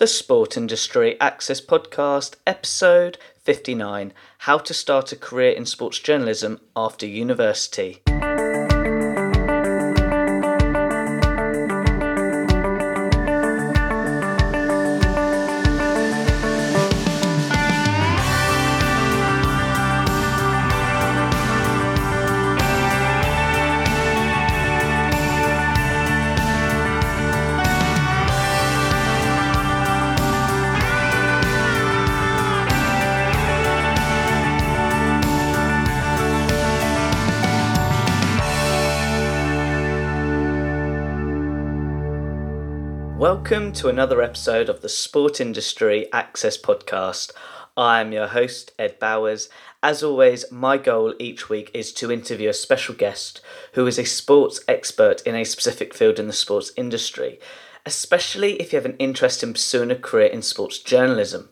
the Sport Industry Access Podcast, episode 59 How to Start a Career in Sports Journalism After University. Welcome to another episode of the Sport Industry Access Podcast. I am your host, Ed Bowers. As always, my goal each week is to interview a special guest who is a sports expert in a specific field in the sports industry, especially if you have an interest in pursuing a career in sports journalism.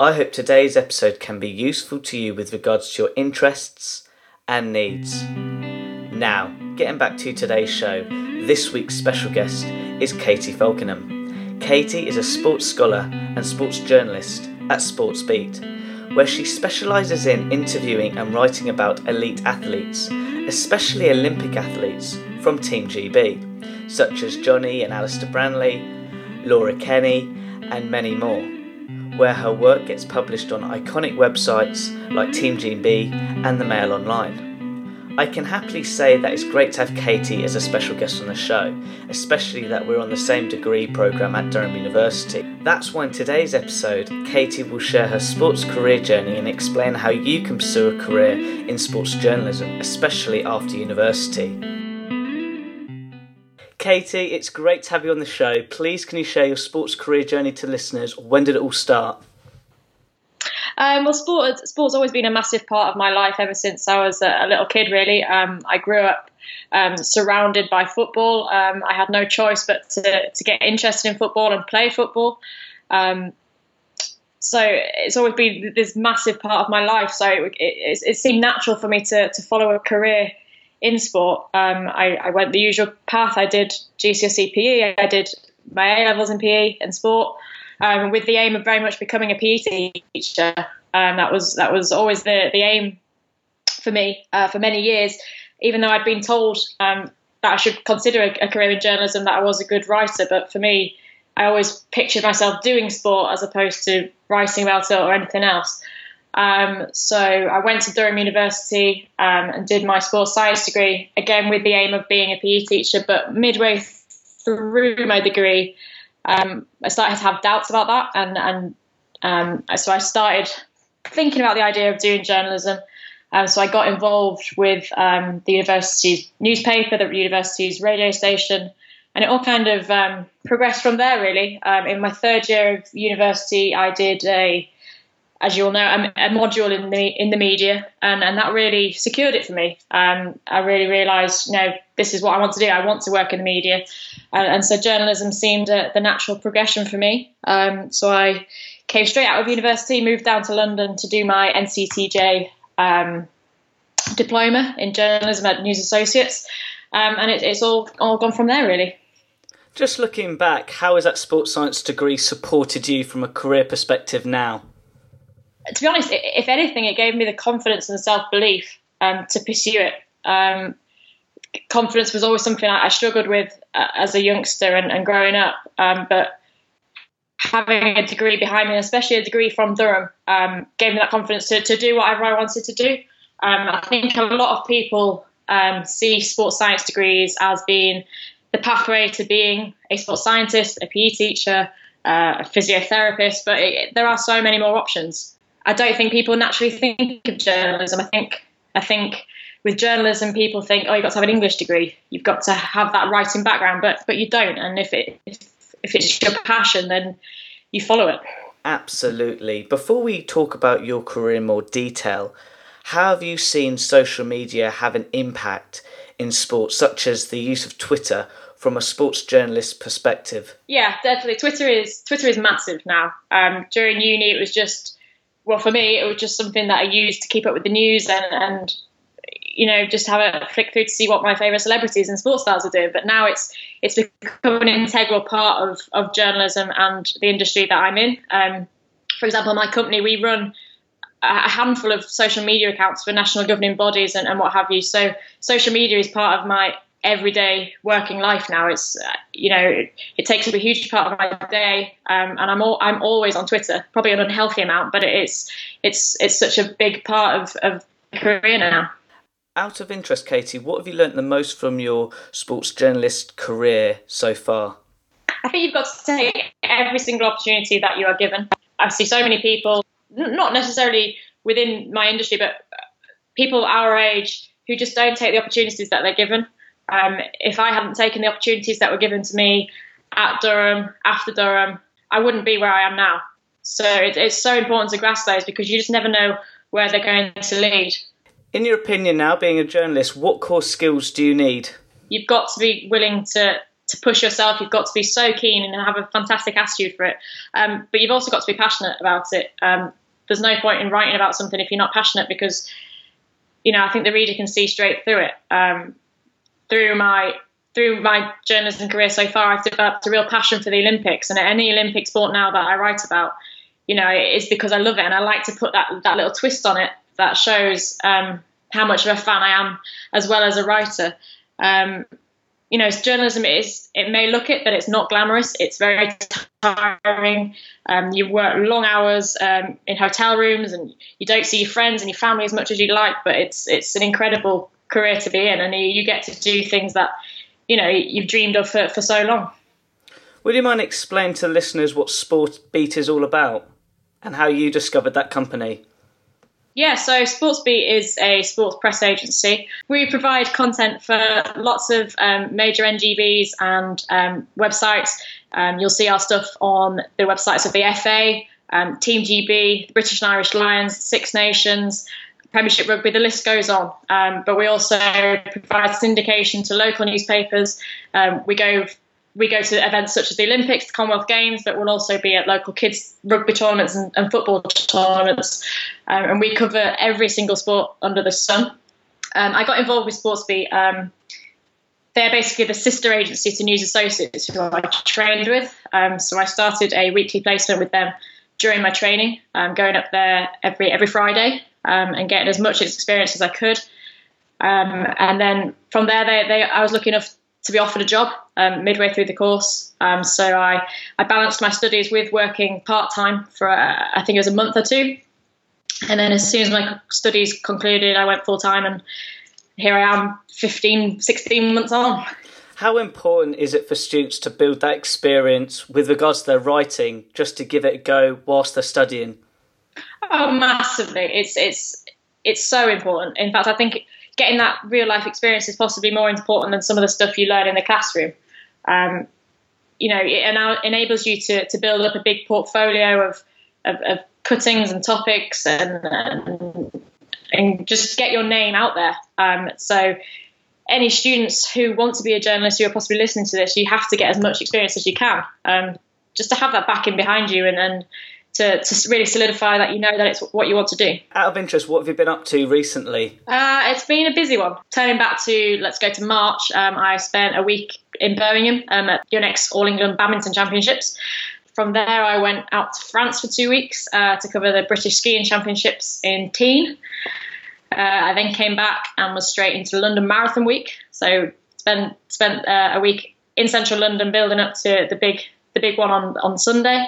I hope today's episode can be useful to you with regards to your interests and needs. Now, getting back to today's show, this week's special guest is Katie Falkingham. Katie is a sports scholar and sports journalist at Sportsbeat, where she specialises in interviewing and writing about elite athletes, especially Olympic athletes from Team GB, such as Jonny and Alistair Brownlee, Laura Kenny, and many more, where her work gets published on iconic websites like Team GB and the Mail Online. I can happily say that it's great to have Katie as a special guest on the show, especially that we're on the same degree programme at Durham University. That's why in today's episode, Katie will share her sports career journey and explain how you can pursue a career in sports journalism, especially after university. Katie, it's great to have you on the show. Please, can you share your sports career journey to listeners? When did it all start? Um, well, sport sport's always been a massive part of my life ever since I was a, a little kid. Really, um, I grew up um, surrounded by football. Um, I had no choice but to, to get interested in football and play football. Um, so it's always been this massive part of my life. So it, it, it seemed natural for me to, to follow a career in sport. Um, I, I, went the usual path. I did GCSE PE. I did my A levels in PE and sport um, with the aim of very much becoming a PE teacher. Um, that was that was always the the aim for me uh, for many years. Even though I'd been told um, that I should consider a, a, career in journalism, that I was a good writer, but for me, I always pictured myself doing sport as opposed to writing about it or anything else. Um, so I went to Durham University um, and did my sports science degree, again with the aim of being a PE teacher. But midway through my degree, um, I started to have doubts about that, and and um, so I started thinking about the idea of doing journalism. Um, so I got involved with um, the university's newspaper, the university's radio station, and it all kind of um, progressed from there. Really, um, in my third year of university, I did a as you all know, a, a, module in the in the media, and, and that really secured it for me. Um, I really realised, you know, this is what I want to do. I want to work in the media, and, and so journalism seemed a, the natural progression for me. Um, so I came straight out of university, moved down to London to do my NCTJ um, diploma in journalism at News Associates, um, and it, it's all all gone from there really. Just looking back, how has that sports science degree supported you from a career perspective now? To be honest, if anything, it gave me the confidence and self belief um, to pursue it. Um, confidence was always something I, struggled with uh, as a youngster and, and growing up, um, but having a degree behind me, especially a degree from Durham, um, gave me that confidence to, to do whatever I wanted to do. Um, I think a lot of people um, see sports science degrees as being the pathway to being a sports scientist, a PE teacher, uh, a physiotherapist, but it, there are so many more options. I don't think people naturally think of journalism. I think I think with journalism, people think, oh, you've got to have an English degree, you've got to have that writing background, but but you don't. And if it if, if it's your passion, then you follow it. Absolutely. Before we talk about your career in more detail, how have you seen social media have an impact in sports, such as the use of Twitter from a sports journalist perspective? Yeah, definitely. Twitter is Twitter is massive now. Um, during uni, it was just well, for me, it was just something that I used to keep up with the news and, and you know just have a flick through to see what my favorite celebrities and sports stars are doing. But now it's it's become an integral part of of journalism and the industry that I'm in. Um, for example, my company we run a handful of social media accounts for national governing bodies and, and what have you. So social media is part of my everyday working life now. It's uh, you know it, it, takes up a huge part of my day, um, and I'm all, I'm always on Twitter, probably an unhealthy amount, but it's it's it's such a big part of of career now. Out of interest, Katie, what have you learnt the most from your sports journalist career so far? I think you've got to take every single opportunity that you are given. I see so many people, not necessarily within my industry, but people our age who just don't take the opportunities that they're given. Um, if I hadn't taken the opportunities that were given to me at Durham, after Durham, I wouldn't be where I am now. So it, it's so important to grasp those because you just never know where they're going to lead. In your opinion, now being a journalist, what core skills do you need? You've got to be willing to to push yourself. You've got to be so keen and have a fantastic attitude for it. Um, but you've also got to be passionate about it. Um, there's no point in writing about something if you're not passionate because, you know, I think the reader can see straight through it. Um, through my through my journalism career so far, I've developed a real passion for the Olympics, and any Olympic sport now that I write about, you know, it's because I love it and I like to put that that little twist on it that shows um, how much of a fan I am as well as a writer. Um, you know, journalism is it may look it, but it's not glamorous. It's very tiring. Um, you work long hours um, in hotel rooms, and you don't see your friends and your family as much as you'd like. But it's it's an incredible career to be in, and you get to do things that you know you've dreamed of for, for so long. Would you mind explaining to listeners what Sport Beat is all about and how you discovered that company? Yeah, so SportsBeat is a sports press agency. We provide content for lots of um, major NGBs and um, websites. Um, you'll see our stuff on the websites of the FA, um, Team GB, the British and Irish Lions, Six Nations, Premiership Rugby, the list goes on. Um, but we also provide syndication to local newspapers. Um, we go we go to events such as the Olympics, the Commonwealth Games, but we'll also be at local kids rugby tournaments and, and football tournaments. Um, and we cover every single sport under the sun. Um, I got involved with SportsBeat. Um, they're basically the sister agency to News Associates, who I trained with. Um, so I started a weekly placement with them during my training, um, going up there every every Friday um, and getting as much experience as I could. and then from there, they, they, I was lucky enough to be offered a job um, midway through the course. Um, so I, I balanced my studies with working part time for uh, I think it was a month or two. And then as soon as my studies concluded, I went full time and here I am 15, 16 months on. How important is it for students to build that experience with regards to their writing just to give it a go whilst they're studying? Oh, massively. It's it's it's so important. In fact, I think getting that real life experience is possibly more important than some of the stuff you learn in the classroom. Um, you know, it enables you to, to build up a big portfolio of, of, of cuttings and topics and, and, and just get your name out there. Um, so, any students who want to be a journalist who are possibly listening to this, you have to get as much experience as you can, um, just to have that backing behind you and, and to, to really solidify that you know that it's what you want to do. Out of interest, what have you been up to recently? Uh, it's been a busy one. Turning back to let's go to March, um, I spent a week in Birmingham um, at Yonex All England Badminton Championships. From there, I went out to France for two weeks uh, to cover the British Skiing Championships in Tignes. Uh, I then came back and was straight into London Marathon Week. So spent spent uh, a week in central London building up to the big the big one on on Sunday.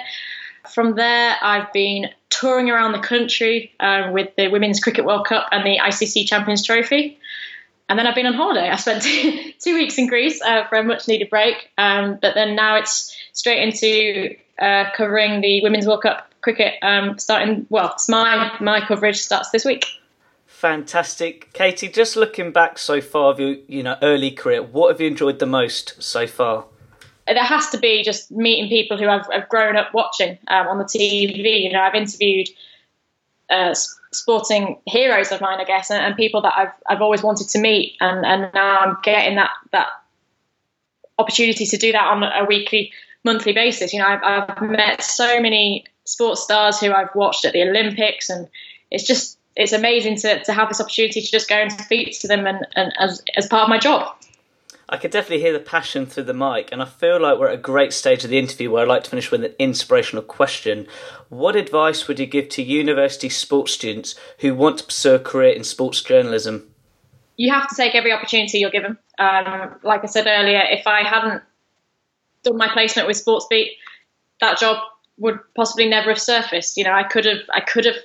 From there, I've been touring around the country uh, with the Women's Cricket World Cup and the ICC Champions Trophy. And then I've been on holiday. I spent two, weeks in Greece uh, for a much needed break. Um, but then now it's straight into uh, covering the Women's World Cup cricket um, starting, well, my, my coverage starts this week. Fantastic. Katie, just looking back so far of your you know, early career, what have you enjoyed the most so far? There has to be just meeting people who I've, I've grown up watching um, on the TV. You know, I've interviewed uh, sporting heroes of mine, I guess, and, and, people that I've I've always wanted to meet, and and now I'm getting that that opportunity to do that on a weekly, monthly basis. You know, I've, I've met so many sports stars who I've watched at the Olympics, and it's just it's amazing to, to have this opportunity to just go and speak to them and, and as, as part of my job. I could definitely hear the passion through the mic, and I feel like we're at a great stage of the interview where I'd like to finish with an inspirational question. What advice would you give to university sports students who want to pursue a career in sports journalism? You have to take every opportunity you're given. Um, like I said earlier, if I hadn't done my placement with Sportsbeat, that job would possibly never have surfaced. You know, I could have, I could have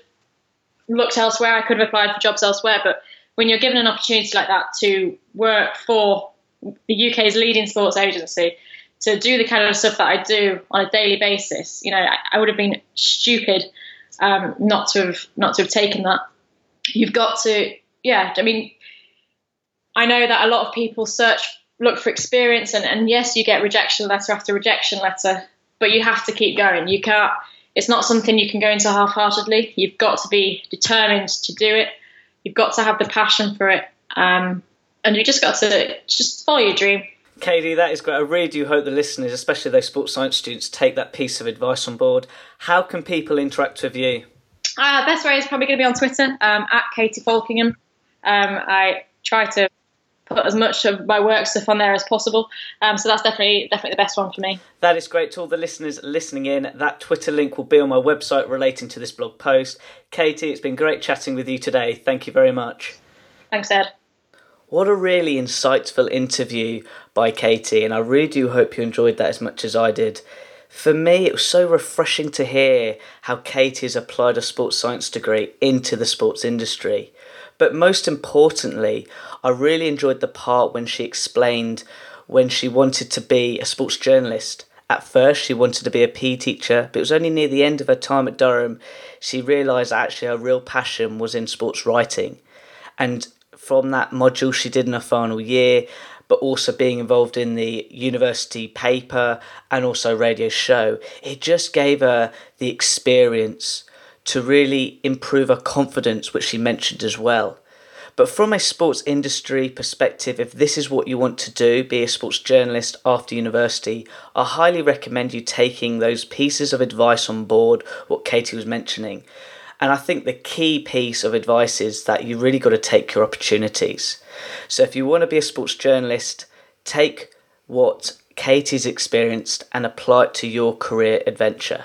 looked elsewhere. I could have applied for jobs elsewhere. But when you're given an opportunity like that to work for the UK's leading sports agency to do the kind of stuff that I do on a daily basis. You know, I, I would have been stupid um, not to have not to have taken that. You've got to, yeah. I mean, I know that a lot of people search, look for experience, and, and yes, you get rejection letter after rejection letter, but you have to keep going. You can't. It's not something you can go into half-heartedly. You've got to be determined to do it. You've got to have the passion for it. Um, and you just got to just follow your dream. Katie, that is great. I really do hope the listeners, especially those sports science students, take that piece of advice on board. How can people interact with you? Uh, best way is probably going to be on Twitter um, at Katie Falkingham. Um, I try to put as much of my work stuff on there as possible. Um, so that's definitely definitely the best one for me. That is great to all the listeners listening in. That Twitter link will be on my website relating to this blog post. Katie, it's been great chatting with you today. Thank you very much. Thanks, Ed. What a really insightful interview by Katie, and I really do hope you enjoyed that as much as I did. For me, it was so refreshing to hear how Katie has applied a sports science degree into the sports industry. But most importantly, I really enjoyed the part when she explained when she wanted to be a sports journalist. At first, she wanted to be a PE teacher, but it was only near the end of her time at Durham she realised actually her real passion was in sports writing. And from that module she did in her final year, but also being involved in the university paper and also radio show, it just gave her the experience to really improve her confidence, which she mentioned as well. But from a sports industry perspective, if this is what you want to do, be a sports journalist after university, I highly recommend you taking those pieces of advice on board, what Katie was mentioning. And I think the key piece of advice is that you really got to take your opportunities. So if you want to be a sports journalist, take what Katie's experienced and apply it to your career adventure.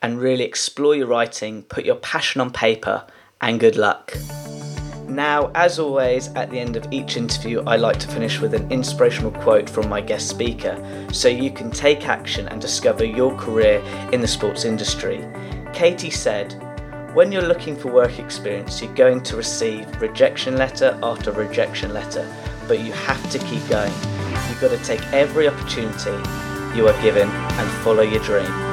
And really explore your writing, put your passion on paper, and good luck. Now, as always, at the end of each interview, I like to finish with an inspirational quote from my guest speaker so you can take action and discover your career in the sports industry. Katie said, when you're looking for work experience, you're going to receive rejection letter after rejection letter, but you have to keep going. You've got to take every opportunity you are given and follow your dream.